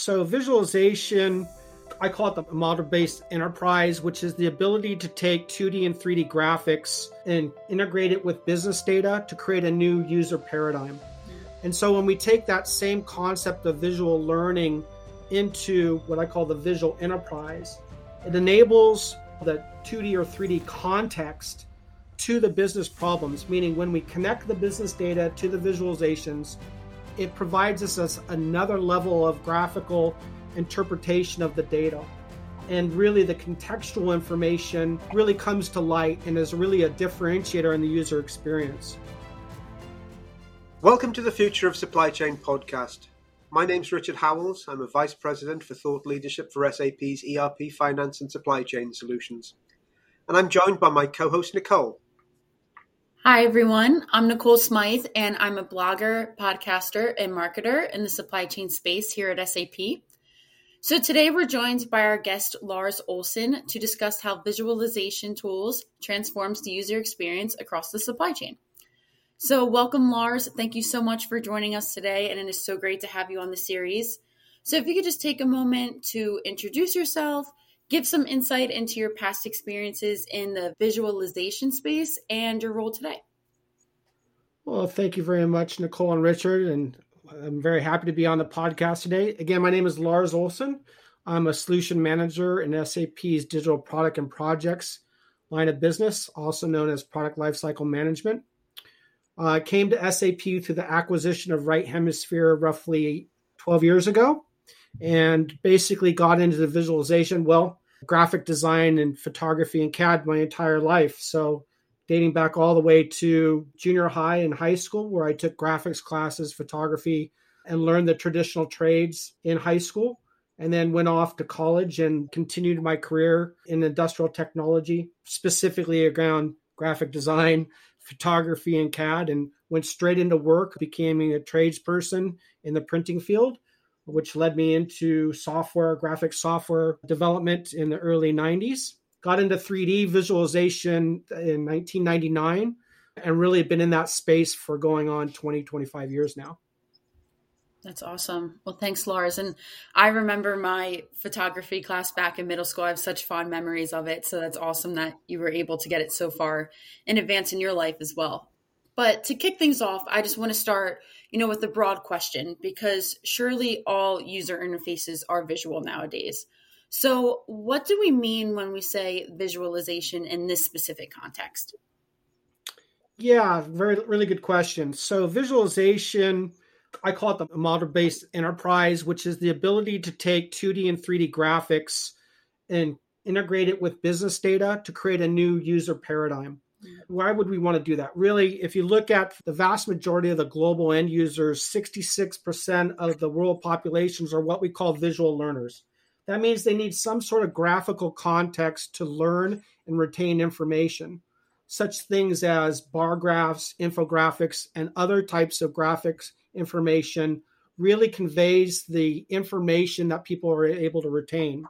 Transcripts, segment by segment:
So, visualization, I call it the model based enterprise, which is the ability to take 2D and 3D graphics and integrate it with business data to create a new user paradigm. And so, when we take that same concept of visual learning into what I call the visual enterprise, it enables the 2D or 3D context to the business problems, meaning when we connect the business data to the visualizations, it provides us another level of graphical interpretation of the data. And really, the contextual information really comes to light and is really a differentiator in the user experience. Welcome to the Future of Supply Chain podcast. My name's Richard Howells. I'm a Vice President for Thought Leadership for SAP's ERP Finance and Supply Chain Solutions. And I'm joined by my co host, Nicole. Hi, everyone. I'm Nicole Smythe, and I'm a blogger, podcaster, and marketer in the supply chain space here at SAP. So, today we're joined by our guest, Lars Olson, to discuss how visualization tools transforms the user experience across the supply chain. So, welcome, Lars. Thank you so much for joining us today, and it is so great to have you on the series. So, if you could just take a moment to introduce yourself, give some insight into your past experiences in the visualization space and your role today. Well, thank you very much, Nicole and Richard. And I'm very happy to be on the podcast today. Again, my name is Lars Olson. I'm a solution manager in SAP's digital product and projects line of business, also known as product lifecycle management. I uh, came to SAP through the acquisition of Right Hemisphere roughly 12 years ago and basically got into the visualization. Well, graphic design and photography and CAD my entire life. So, dating back all the way to junior high and high school, where I took graphics classes, photography, and learned the traditional trades in high school. And then went off to college and continued my career in industrial technology, specifically around graphic design, photography, and CAD, and went straight into work, becoming a tradesperson in the printing field which led me into software, graphic software development in the early 90s. Got into 3D visualization in 1999 and really been in that space for going on 20, 25 years now. That's awesome. Well, thanks, Lars. And I remember my photography class back in middle school. I have such fond memories of it. So that's awesome that you were able to get it so far in advance in your life as well. But to kick things off, I just want to start you know, with a broad question because surely all user interfaces are visual nowadays. So, what do we mean when we say visualization in this specific context? Yeah, very really good question. So, visualization, I call it the model based enterprise, which is the ability to take 2D and 3D graphics and integrate it with business data to create a new user paradigm. Why would we want to do that? Really, if you look at the vast majority of the global end users, 66% of the world populations are what we call visual learners. That means they need some sort of graphical context to learn and retain information. Such things as bar graphs, infographics, and other types of graphics information really conveys the information that people are able to retain.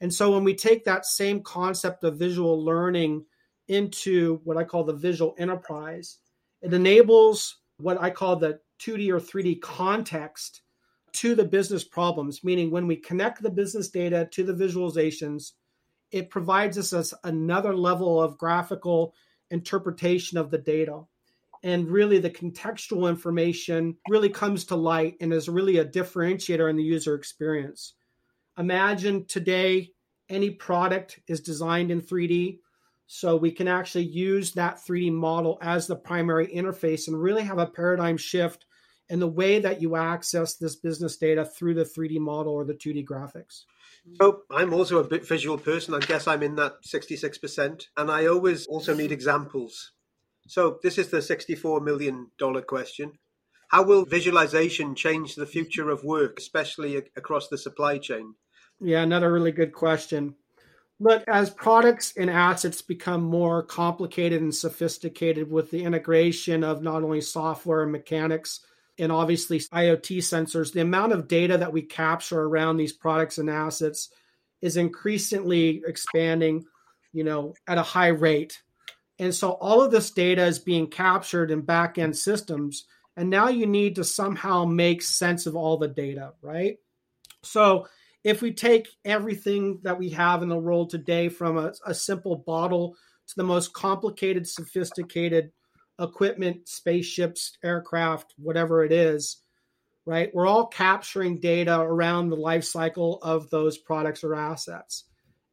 And so when we take that same concept of visual learning into what I call the visual enterprise. It enables what I call the 2D or 3D context to the business problems, meaning when we connect the business data to the visualizations, it provides us another level of graphical interpretation of the data. And really, the contextual information really comes to light and is really a differentiator in the user experience. Imagine today any product is designed in 3D so we can actually use that 3D model as the primary interface and really have a paradigm shift in the way that you access this business data through the 3D model or the 2D graphics. So I'm also a bit visual person. I guess I'm in that 66%. And I always also need examples. So this is the $64 million question. How will visualization change the future of work, especially across the supply chain? Yeah, another really good question. But as products and assets become more complicated and sophisticated with the integration of not only software and mechanics and obviously IoT sensors, the amount of data that we capture around these products and assets is increasingly expanding, you know, at a high rate. And so all of this data is being captured in back-end systems. And now you need to somehow make sense of all the data, right? So if we take everything that we have in the world today from a, a simple bottle to the most complicated, sophisticated equipment, spaceships, aircraft, whatever it is, right? We're all capturing data around the life cycle of those products or assets.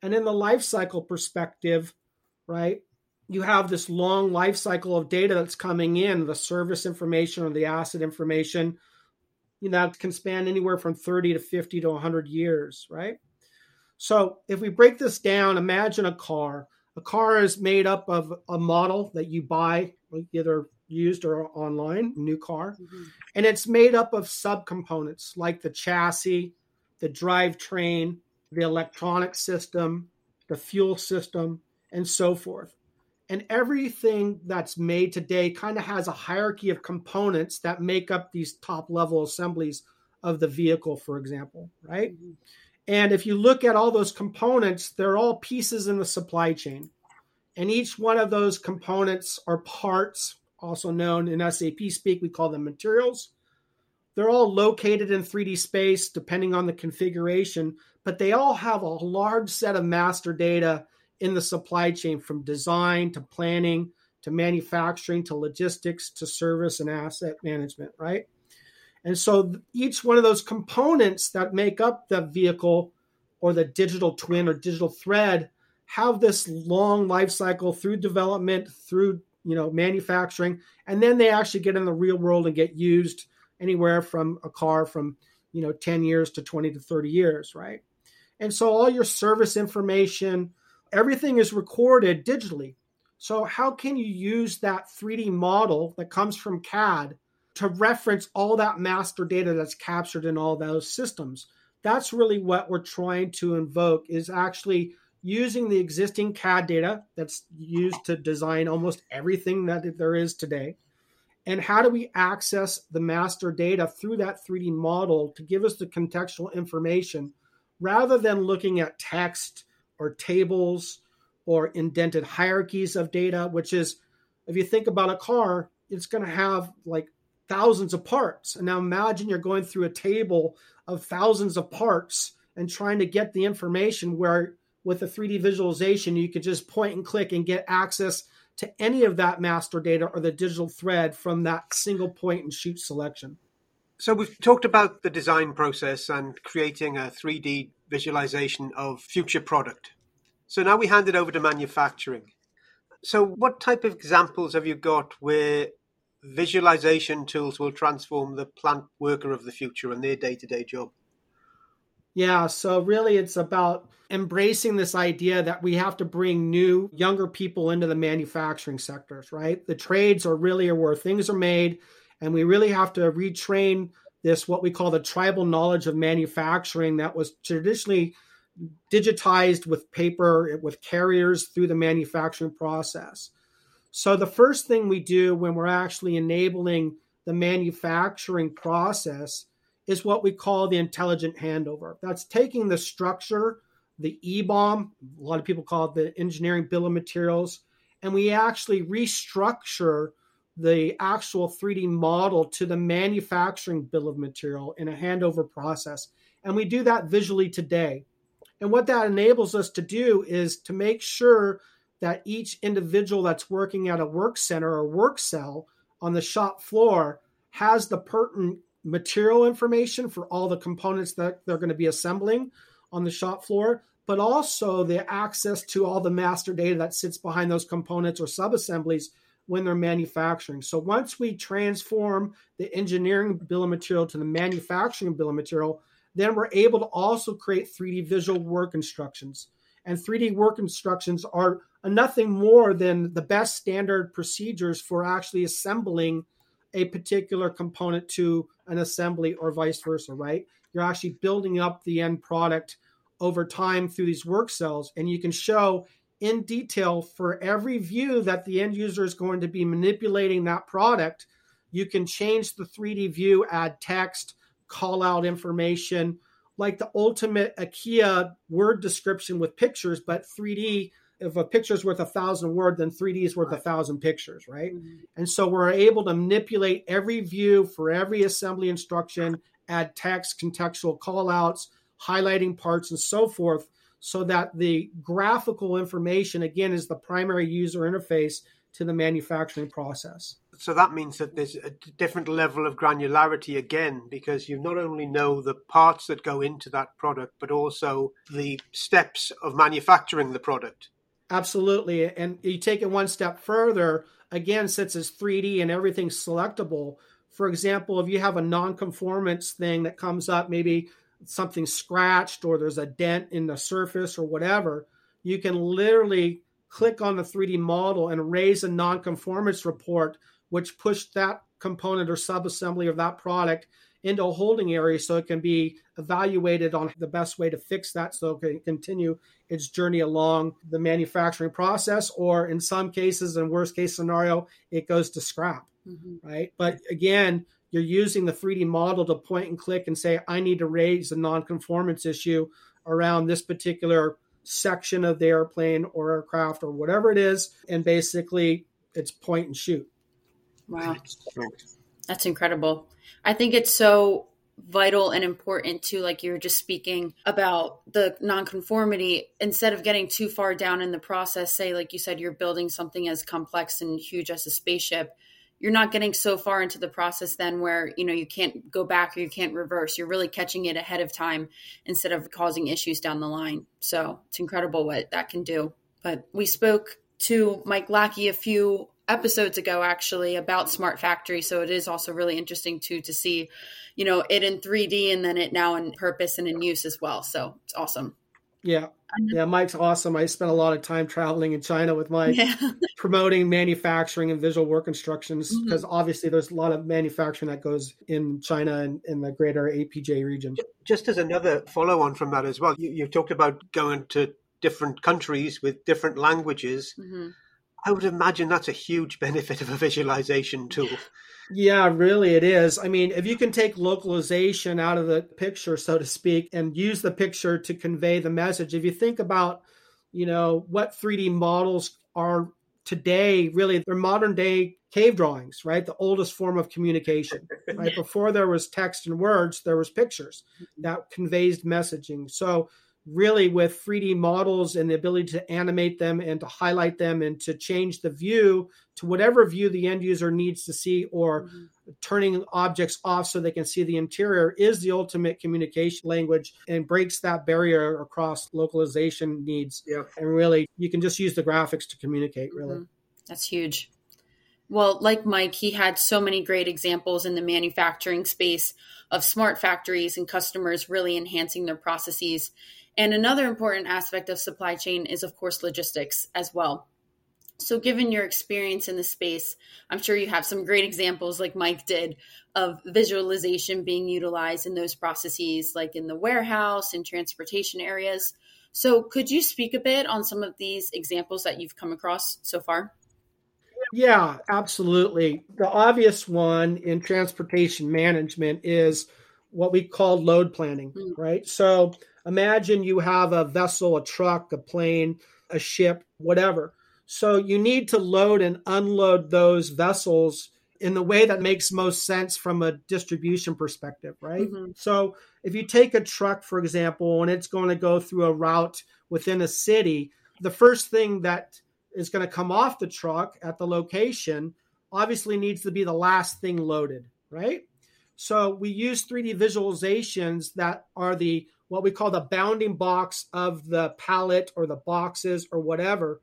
And in the life cycle perspective, right, you have this long life cycle of data that's coming in, the service information or the asset information, you know, that can span anywhere from 30 to 50 to 100 years, right? So if we break this down, imagine a car. A car is made up of a model that you buy either used or online, new car. Mm-hmm. And it's made up of subcomponents like the chassis, the drivetrain, the electronic system, the fuel system, and so forth. And everything that's made today kind of has a hierarchy of components that make up these top level assemblies of the vehicle, for example, right? Mm-hmm. And if you look at all those components, they're all pieces in the supply chain. And each one of those components are parts, also known in SAP speak, we call them materials. They're all located in 3D space depending on the configuration, but they all have a large set of master data in the supply chain from design to planning to manufacturing to logistics to service and asset management, right? And so each one of those components that make up the vehicle or the digital twin or digital thread have this long life cycle through development, through you know manufacturing, and then they actually get in the real world and get used anywhere from a car from you know 10 years to 20 to 30 years, right? And so all your service information, everything is recorded digitally. So, how can you use that 3D model that comes from CAD to reference all that master data that's captured in all those systems? That's really what we're trying to invoke is actually using the existing CAD data that's used to design almost everything that there is today. And how do we access the master data through that 3D model to give us the contextual information rather than looking at text or tables or indented hierarchies of data, which is, if you think about a car, it's going to have like thousands of parts. And now imagine you're going through a table of thousands of parts and trying to get the information where with a 3D visualization, you could just point and click and get access to any of that master data or the digital thread from that single point and shoot selection. So we've talked about the design process and creating a 3D visualization of future product. So now we hand it over to manufacturing. So what type of examples have you got where visualization tools will transform the plant worker of the future and their day-to-day job? Yeah, so really it's about embracing this idea that we have to bring new, younger people into the manufacturing sectors, right? The trades are really where things are made, and we really have to retrain this, what we call the tribal knowledge of manufacturing that was traditionally digitized with paper, with carriers through the manufacturing process. So the first thing we do when we're actually enabling the manufacturing process is what we call the intelligent handover. That's taking the structure, the EBOM, a lot of people call it the engineering bill of materials, and we actually restructure the actual 3D model to the manufacturing bill of material in a handover process. And we do that visually today. And what that enables us to do is to make sure that each individual that's working at a work center or work cell on the shop floor has the pertinent material information for all the components that they're going to be assembling on the shop floor, but also the access to all the master data that sits behind those components or subassemblies when they're manufacturing. So once we transform the engineering bill of material to the manufacturing bill of material, then we're able to also create 3D visual work instructions. And 3D work instructions are nothing more than the best standard procedures for actually assembling a particular component to an assembly or vice versa, right? You're actually building up the end product over time through these work cells, and you can show in detail for every view that the end user is going to be manipulating that product. You can change the 3D view, add text, call out information, like the ultimate IKEA word description with pictures, but 3D if a picture is worth a thousand word, then 3D is worth a thousand pictures, right? Mm-hmm. And so we're able to manipulate every view for every assembly instruction, add text, contextual callouts, highlighting parts and so forth, so that the graphical information, again, is the primary user interface to the manufacturing process. So that means that there's a different level of granularity again, because you not only know the parts that go into that product, but also the steps of manufacturing the product. Absolutely. And you take it one step further, again, since it's 3D and everything's selectable. For example, if you have a non-conformance thing that comes up, maybe something scratched or there's a dent in the surface or whatever, you can literally click on the 3D model and raise a non-conformance report, which pushed that component or subassembly of that product into a holding area so it can be evaluated on the best way to fix that so it can continue its journey along the manufacturing process or in some cases in worst case scenario it goes to scrap mm-hmm. right but again you're using the 3d model to point and click and say i need to raise a non-conformance issue around this particular section of the airplane or aircraft or whatever it is and basically it's point and shoot. Wow. That's incredible. I think it's so vital and important to like you were just speaking about the nonconformity. Instead of getting too far down in the process say like you said you're building something as complex and huge as a spaceship you're not getting so far into the process then where you know you can't go back or you can't reverse. You're really catching it ahead of time instead of causing issues down the line. So it's incredible what that can do. But we spoke to mike lackey a few episodes ago actually about smart factory. So it is also really interesting too to see you know it in 3d and then it now in purpose and in use as well. So it's awesome yeah yeah mike's awesome i spent a lot of time traveling in china with mike yeah. promoting manufacturing and visual work instructions because mm-hmm. obviously there's a lot of manufacturing that goes in china and in the greater apj region just as another follow on from that as well you, you talked about going to different countries with different languages mm-hmm I would imagine that's a huge benefit of a visualization tool. Yeah, really, it is. I mean, if you can take localization out of the picture, so to speak, and use the picture to convey the message, if you think about, you know, what 3D models are today, really, they're modern day cave drawings, right? The oldest form of communication, right? Before there was text and words, there was pictures mm-hmm. that conveys messaging. So, really with 3D models and the ability to animate them and to highlight them and to change the view to whatever view the end user needs to see or mm-hmm. turning objects off so they can see the interior is the ultimate communication language and breaks that barrier across localization needs. Yeah. And really you can just use the graphics to communicate really. Mm-hmm. That's huge. Well, like Mike, he had so many great examples in the manufacturing space of smart factories and customers really enhancing their processes and another important aspect of supply chain is, of course, logistics as well. So, given your experience in the space, I'm sure you have some great examples, like Mike did, of visualization being utilized in those processes, like in the warehouse and transportation areas. So, could you speak a bit on some of these examples that you've come across so far? Yeah, absolutely. The obvious one in transportation management is what we call load planning, mm-hmm. right? So, Imagine you have a vessel, a truck, a plane, a ship, whatever. So you need to load and unload those vessels in the way that makes most sense from a distribution perspective, right? Mm-hmm. So if you take a truck, for example, and it's going to go through a route within a city, the first thing that is going to come off the truck at the location obviously needs to be the last thing loaded, right? So we use 3D visualizations that are the what we call the bounding box of the pallet or the boxes or whatever.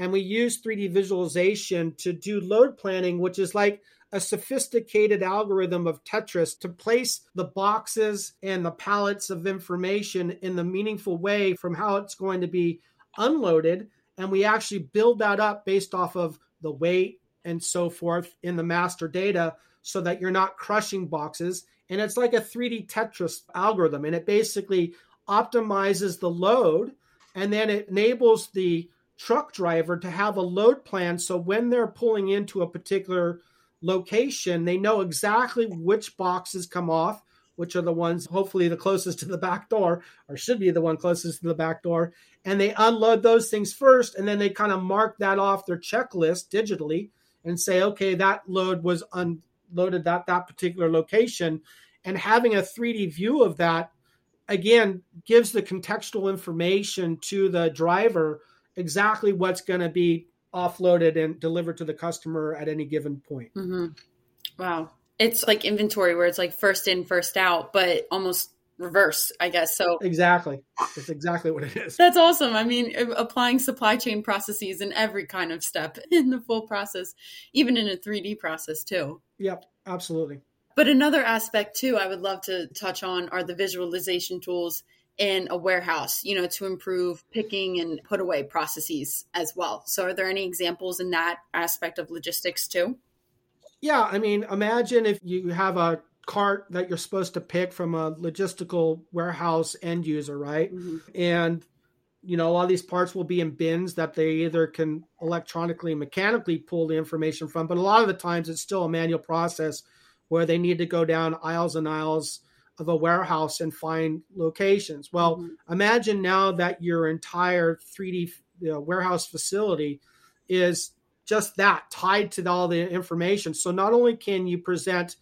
And we use 3D visualization to do load planning, which is like a sophisticated algorithm of Tetris to place the boxes and the pallets of information in the meaningful way from how it's going to be unloaded. And we actually build that up based off of the weight and so forth in the master data so that you're not crushing boxes and it's like a 3D Tetris algorithm, and it basically optimizes the load, and then it enables the truck driver to have a load plan. So when they're pulling into a particular location, they know exactly which boxes come off, which are the ones hopefully the closest to the back door, or should be the one closest to the back door. And they unload those things first, and then they kind of mark that off their checklist digitally and say, okay, that load was un- loaded that that particular location and having a 3D view of that again gives the contextual information to the driver exactly what's going to be offloaded and delivered to the customer at any given point. Mm-hmm. Wow. It's like inventory where it's like first in, first out, but almost reverse, I guess. So exactly, that's exactly what it is. That's awesome. I mean, applying supply chain processes in every kind of step in the full process, even in a 3D process too. Yep, absolutely. But another aspect too, I would love to touch on are the visualization tools in a warehouse, you know, to improve picking and put away processes as well. So, are there any examples in that aspect of logistics too? Yeah, I mean, imagine if you have a cart that you're supposed to pick from a logistical warehouse end user, right? Mm-hmm. And you know, a lot of these parts will be in bins that they either can electronically mechanically pull the information from, but a lot of the times it's still a manual process where they need to go down aisles and aisles of a warehouse and find locations. Well, mm-hmm. imagine now that your entire 3D you know, warehouse facility is just that tied to all the information. So not only can you present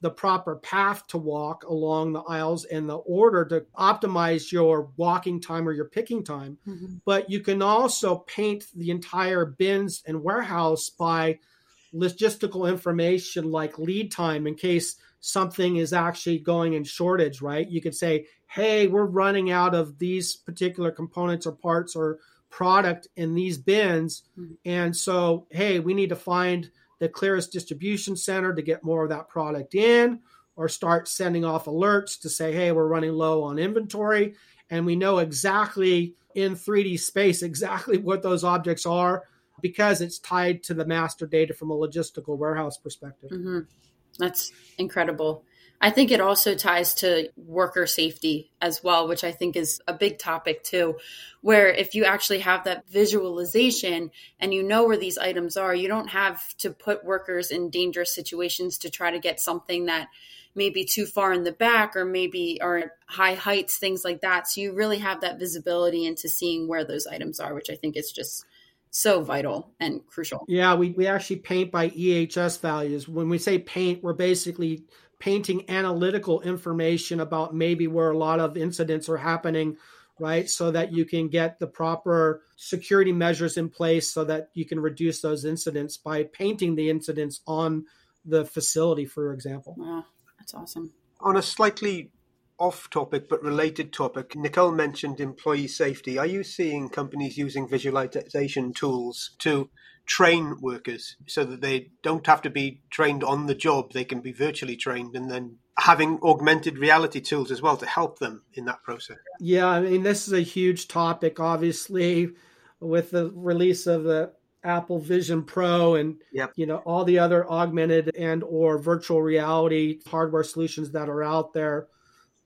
the proper path to walk along the aisles and the order to optimize your walking time or your picking time, mm-hmm. but you can also paint the entire bins and warehouse by logistical information like lead time in case something is actually going in shortage, right? You could say, hey, we're running out of these particular components or parts or product in these bins. Mm-hmm. And so, hey, we need to find the clearest distribution center to get more of that product in or start sending off alerts to say, hey, we're running low on inventory. And we know exactly in 3D space exactly what those objects are because it's tied to the master data from a logistical warehouse perspective. Mm-hmm. That's incredible. I think it also ties to worker safety as well, which I think is a big topic too. Where if you actually have that visualization and you know where these items are, you don't have to put workers in dangerous situations to try to get something that may be too far in the back or maybe are at high heights, things like that. So you really have that visibility into seeing where those items are, which I think is just so vital and crucial. Yeah, we, we actually paint by EHS values. When we say paint, we're basically painting analytical information about maybe where a lot of incidents are happening, right? So that you can get the proper security measures in place so that you can reduce those incidents by painting the incidents on the facility, for example. Wow, that's awesome. On a slightly off topic but related topic, Nicole mentioned employee safety. Are you seeing companies using visualization tools to train workers so that they don't have to be trained on the job? They can be virtually trained and then having augmented reality tools as well to help them in that process. Yeah, I mean, this is a huge topic, obviously, with the release of the Apple Vision Pro and yep. you know all the other augmented and or virtual reality hardware solutions that are out there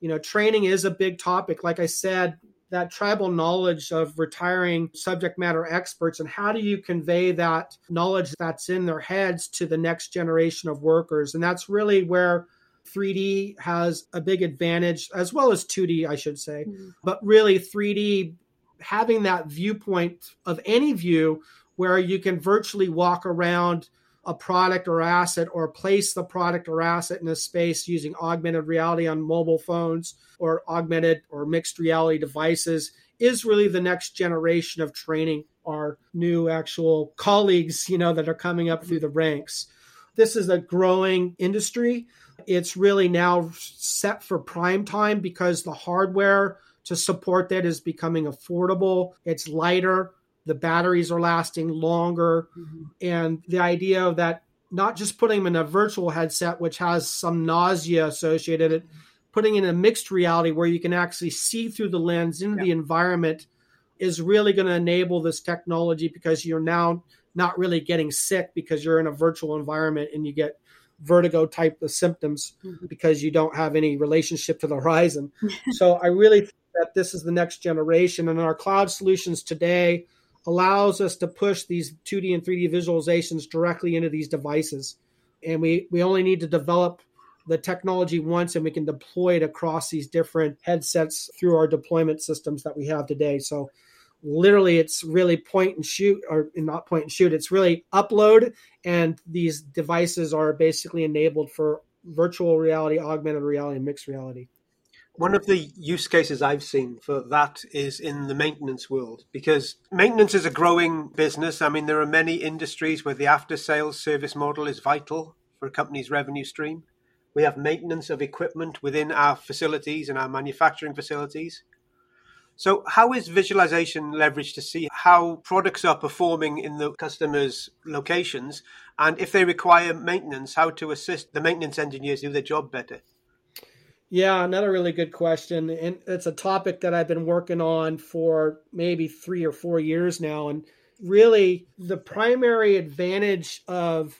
you know, training is a big topic. Like I said, that tribal knowledge of retiring subject matter experts and how do you convey that knowledge that's in their heads to the next generation of workers and that's really where 3D has a big advantage as well as 2D I should say mm-hmm. but really 3D having that viewpoint of any view where you can virtually walk around a product or asset or place the product or asset in a space using augmented reality on mobile phones or augmented or mixed reality devices is really the next generation of training our new actual colleagues, you know, that are coming up through the ranks. This is a growing industry. It's really now set for prime time because the hardware to support that is becoming affordable. It's lighter the batteries are lasting longer mm-hmm. and the idea of that not just putting them in a virtual headset which has some nausea associated it putting in a mixed reality where you can actually see through the lens into yeah. the environment is really going to enable this technology because you're now not really getting sick because you're in a virtual environment and you get vertigo type of symptoms mm-hmm. because you don't have any relationship to the horizon. so I really think that this is the next generation and our cloud solutions today allows us to push these 2D and 3D visualizations directly into these devices. And we, we only need to develop the technology once and we can deploy it across these different headsets through our deployment systems that we have today. So literally it's really point and shoot or not point and shoot it's really upload and these devices are basically enabled for virtual reality augmented reality and mixed reality One of the use cases I've seen for that is in the maintenance world because maintenance is a growing business. I mean, there are many industries where the after sales service model is vital for a company's revenue stream. We have maintenance of equipment within our facilities and our manufacturing facilities. So, how is visualization leveraged to see how products are performing in the customer's locations? And if they require maintenance, how to assist the maintenance engineers do their job better? Yeah, another really good question. And it's a topic that I've been working on for maybe three or four years now. And really, the primary advantage of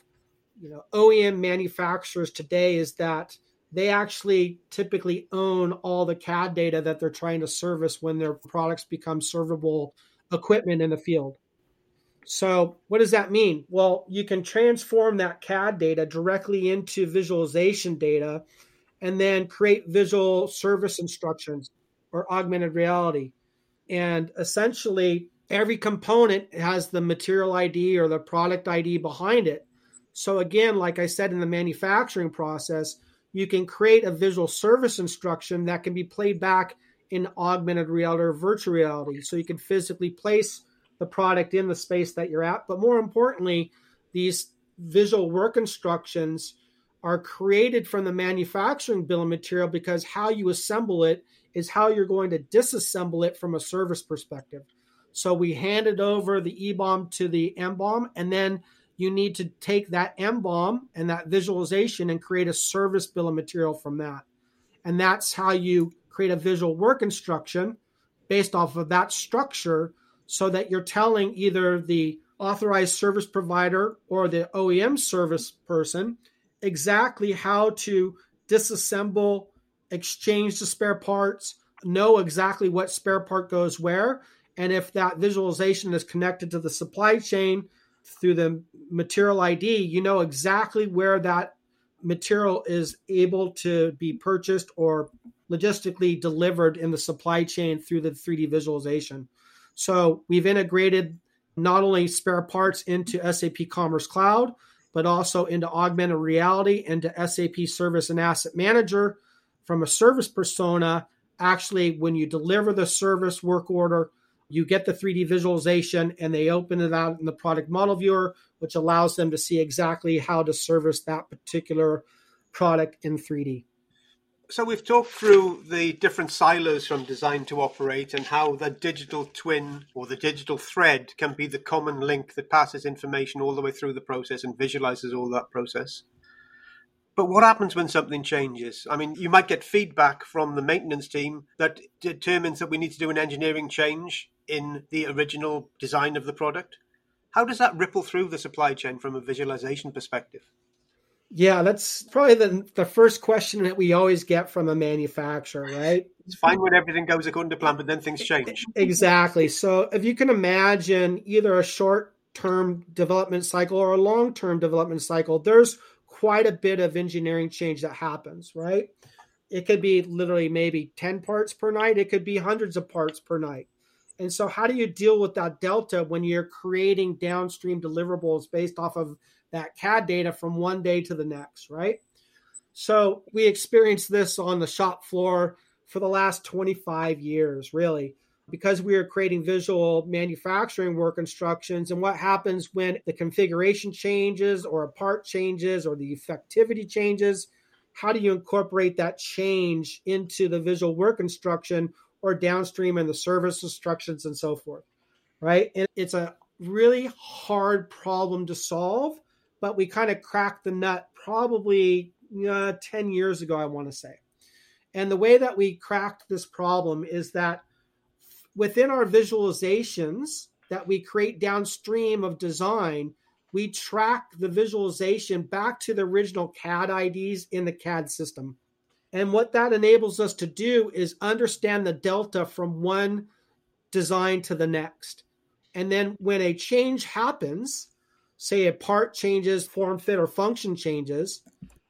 you know OEM manufacturers today is that they actually typically own all the CAD data that they're trying to service when their products become servable equipment in the field. So, what does that mean? Well, you can transform that CAD data directly into visualization data and then create visual service instructions or augmented reality. And essentially, every component has the material ID or the product ID behind it. So, again, like I said in the manufacturing process, you can create a visual service instruction that can be played back in augmented reality or virtual reality. So, you can physically place the product in the space that you're at. But more importantly, these visual work instructions are created from the manufacturing bill of material because how you assemble it is how you're going to disassemble it from a service perspective. So we handed over the EBOM to the MBOM, and then you need to take that MBOM and that visualization and create a service bill of material from that. And that's how you create a visual work instruction based off of that structure so that you're telling either the authorized service provider or the OEM service person exactly how to disassemble, exchange the spare parts, know exactly what spare part goes where. And if that visualization is connected to the supply chain through the material ID, you know exactly where that material is able to be purchased or logistically delivered in the supply chain through the 3D visualization. So we've integrated not only spare parts into SAP Commerce Cloud, but also into augmented reality, into SAP Service and Asset Manager. From a service persona, actually, when you deliver the service work order, you get the 3D visualization and they open it out in the product model viewer, which allows them to see exactly how to service that particular product in 3D. So we've talked through the different silos from design to operate and how the digital twin or the digital thread can be the common link that passes information all the way through the process and visualizes all that process. But what happens when something changes? I mean, you might get feedback from the maintenance team that determines that we need to do an engineering change in the original design of the product. How does that ripple through the supply chain from a visualization perspective? Yeah, that's probably the the first question that we always get from a manufacturer, right? It's fine when everything goes according to plan, but then things change. Exactly. So if you can imagine either a short term development cycle or a long term development cycle, there's quite a bit of engineering change that happens, right? It could be literally maybe 10 parts per night, it could be hundreds of parts per night. And so, how do you deal with that delta when you're creating downstream deliverables based off of that CAD data from one day to the next, right? So we experienced this on the shop floor for the last 25 years, really, because we are creating visual manufacturing work instructions. And what happens when the configuration changes or a part changes or the effectivity changes? How do you incorporate that change into the visual work instruction or downstream in the service instructions and so forth? Right. And it's a really hard problem to solve but we kind of cracked the nut probably uh, 10 years ago, I want to say. And the way that we cracked this problem is that within our visualizations that we create downstream of design, we track the visualization back to the original CAD IDs in the CAD system. And what that enables us to do is understand the delta from one design to the next. And then when a change happens, say a part changes, form, fit, or function changes,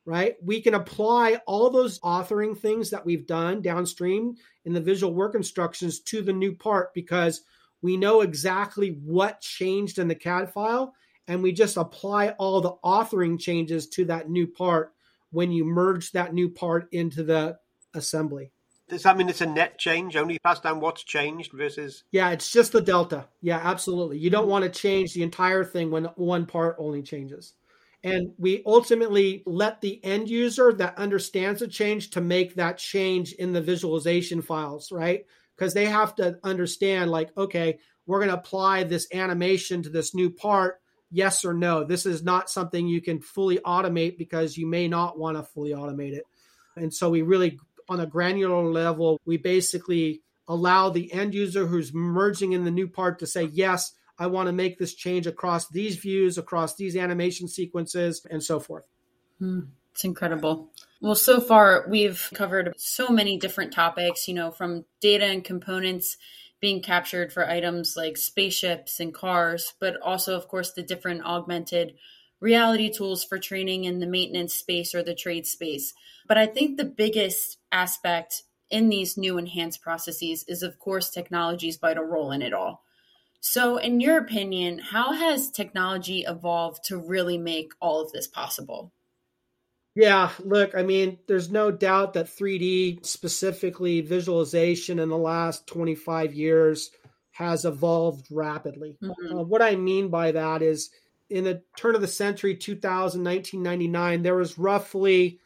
right? We can apply all those authoring things that we've done downstream in the visual work instructions to the new part because we know exactly what changed in the CAD file and we just apply all the authoring changes to that new part when you merge that new part into the assembly. Does that mean it's a net change? Only pass down what's changed versus. Yeah, it's just the delta. Yeah, absolutely. You don't want to change the entire thing when one part only changes. And we ultimately let the end user that understands the change to make that change in the visualization files, right? Because they have to understand, like, okay, we're going to apply this animation to this new part. Yes or no. This is not something you can fully automate because you may not want to fully automate it. And so we really, on a granular level, we basically allow the end user who's merging in the new part to say, yes, I want to make this change across these views, across these animation sequences, and so forth. Hmm, it's incredible. Well, so far we've covered so many different topics, you know, from data and components being captured for items like spaceships and cars, but also, of course, the different augmented reality tools for training in the maintenance space or the trade space. But I think the biggest aspect in these new enhanced processes is, of course, technology's vital role in it all. So, in your opinion, how has technology evolved to really make all of this possible? Yeah, look, I mean, there's no doubt that 3D, specifically visualization in the last 25 years, has evolved rapidly. Mm-hmm. Uh, what I mean by that is in the turn of the century, 2000, 1999, there was roughly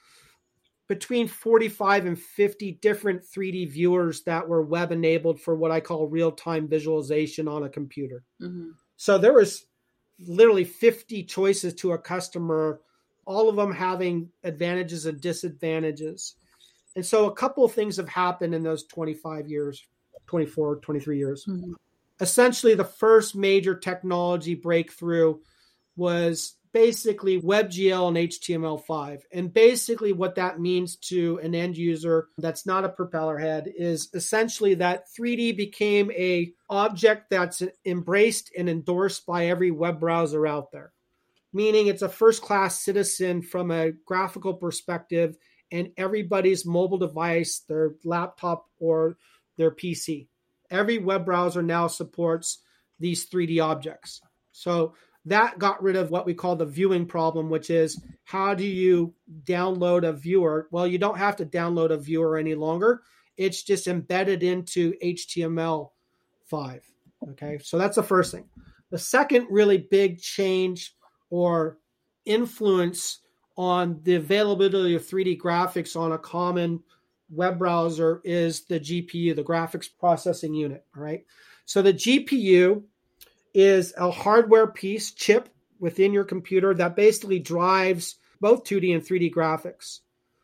between 45 and 50 different 3D viewers that were web enabled for what I call real time visualization on a computer. Mm-hmm. So there was literally 50 choices to a customer, all of them having advantages and disadvantages. And so a couple of things have happened in those 25 years, 24, 23 years. Mm-hmm. Essentially, the first major technology breakthrough was basically WebGL and HTML5. And basically, what that means to an end user that's not a propeller head is essentially that 3D became a object that's embraced and endorsed by every web browser out there. Meaning it's a first class citizen from a graphical perspective and everybody's mobile device, their laptop or their PC. Every web browser now supports these 3D objects. So that got rid of what we call the viewing problem, which is how do you download a viewer? Well, you don't have to download a viewer any longer. It's just embedded into HTML5. Okay, so that's the first thing. The second really big change or influence on the availability of 3D graphics on a common web browser is the GPU, the graphics processing unit. All right. So the GPU is a hardware piece chip within your computer that basically drives both 2D and 3D graphics.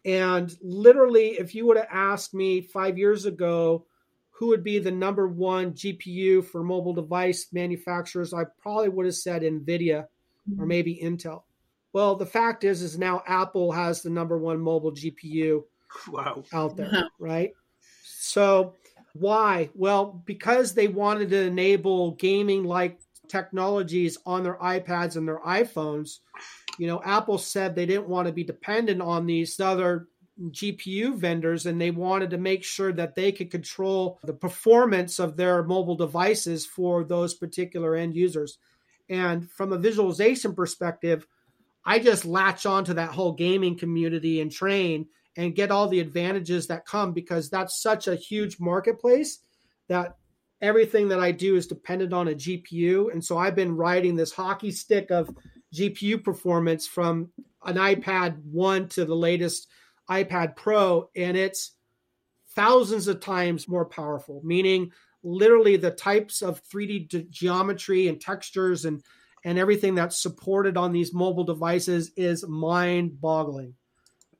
And literally, if you would have asked me five years ago who would be the number one GPU for mobile device manufacturers, I probably would have said NVIDIA or mm-hmm. maybe Intel. Well, the fact is, is now Apple has the number one mobile GPU wow. out there, right? So why? Well, because they wanted to enable gaming like technologies on their iPads and their iPhones. You know, Apple said they didn't want to be dependent on these other GPU vendors and they wanted to make sure that they could control the performance of their mobile devices for those particular end users. And from a visualization perspective, I just latch onto that whole gaming community and train and get all the advantages that come because that's such a huge marketplace that everything that I do is dependent on a GPU. And so I've been riding this hockey stick of GPU performance from an iPad 1 to the latest iPad Pro, and it's thousands of times more powerful, meaning literally the types of 3D ge- geometry and textures and and everything that's supported on these mobile devices is mind boggling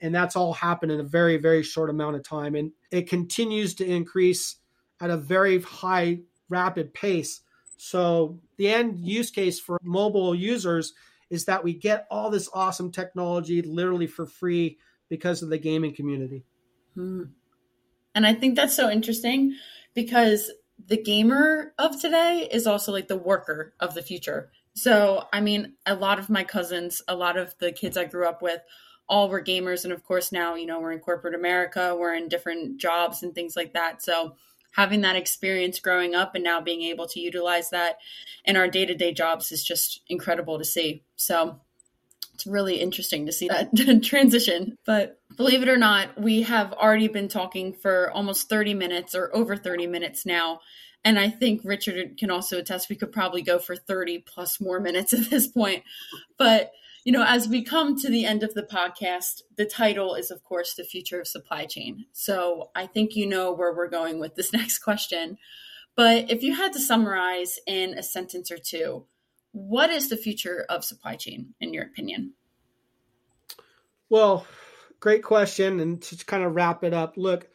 and that's all happened in a very very short amount of time. And it continues to increase at a very high rapid pace. So the end use case for mobile users is that we get all this awesome technology literally for free because of the gaming community. Hmm. and i think that's so interesting because the gamer of today is also like the worker of the future. So i mean a lot of my cousins a lot of the kids i grew up with all were gamers and of course now you know we're in corporate america we're in different jobs and things like that so having that experience growing up and now being able to utilize that in our day-to-day jobs is just incredible to see so It's really interesting to see that transition. But believe it or not, we have already been talking for almost 30 minutes or over 30 minutes now. And I think Richard can also attest we could probably go for 30 plus more minutes at this point. But, you know, as we come to the end of the podcast, the title is, of course, The Future of Supply Chain. So I think you know where we're going with this next question. But if you had to summarize in a sentence or two, what is the future of supply chain, in your opinion? Well, great question. And to kind of wrap it up, look,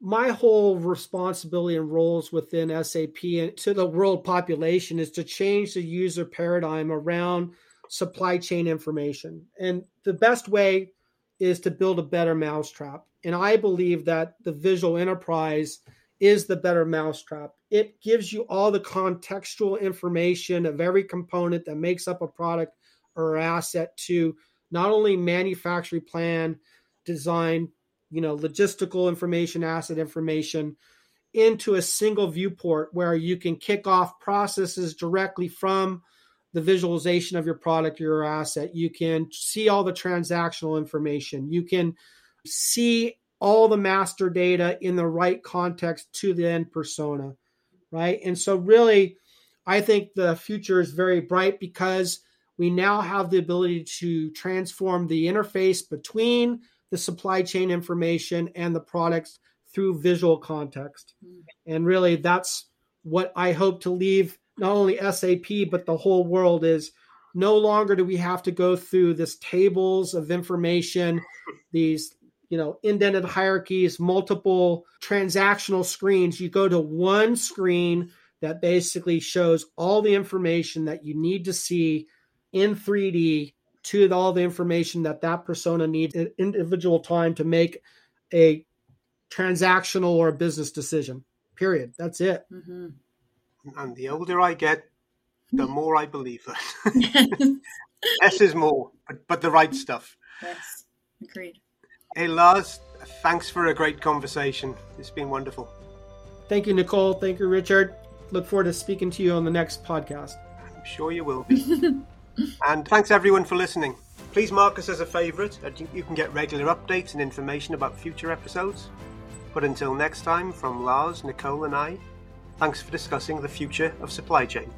my whole responsibility and roles within SAP and to the world population is to change the user paradigm around supply chain information. And the best way is to build a better mousetrap. And I believe that the visual enterprise is the better mousetrap. It gives you all the contextual information of every component that makes up a product or asset to not only manufacturing plan, design, you know, logistical information, asset information into a single viewport where you can kick off processes directly from the visualization of your product or your asset. You can see all the transactional information. You can see all the master data in the right context to the end persona, right? And so, really, I think the future is very bright because we now have the ability to transform the interface between the supply chain information and the products through visual context. Mm. And really, that's what I hope to leave not only SAP, but the whole world is no longer do we have to go through this tables of information, these you know indented hierarchies multiple transactional screens. You go to one screen that basically shows all the information that you need to see in 3d to all the information that that persona needs at individual time to make a transactional or a business decision period. That's it. Mm-hmm. And the older i get the hmm. more i believe it less is more but, but the right stuff yes agreed Hey, Lars, thanks for a great conversation. It's been wonderful. Thank you, Nicole. Thank you, Richard. Look forward to speaking to you on the next podcast. I'm sure you will be. and thanks, everyone, for listening. Please mark us as a favourite. You can get regular updates and information about future episodes. But until next time, from Lars, Nicole, and I, thanks for discussing the future of supply chain.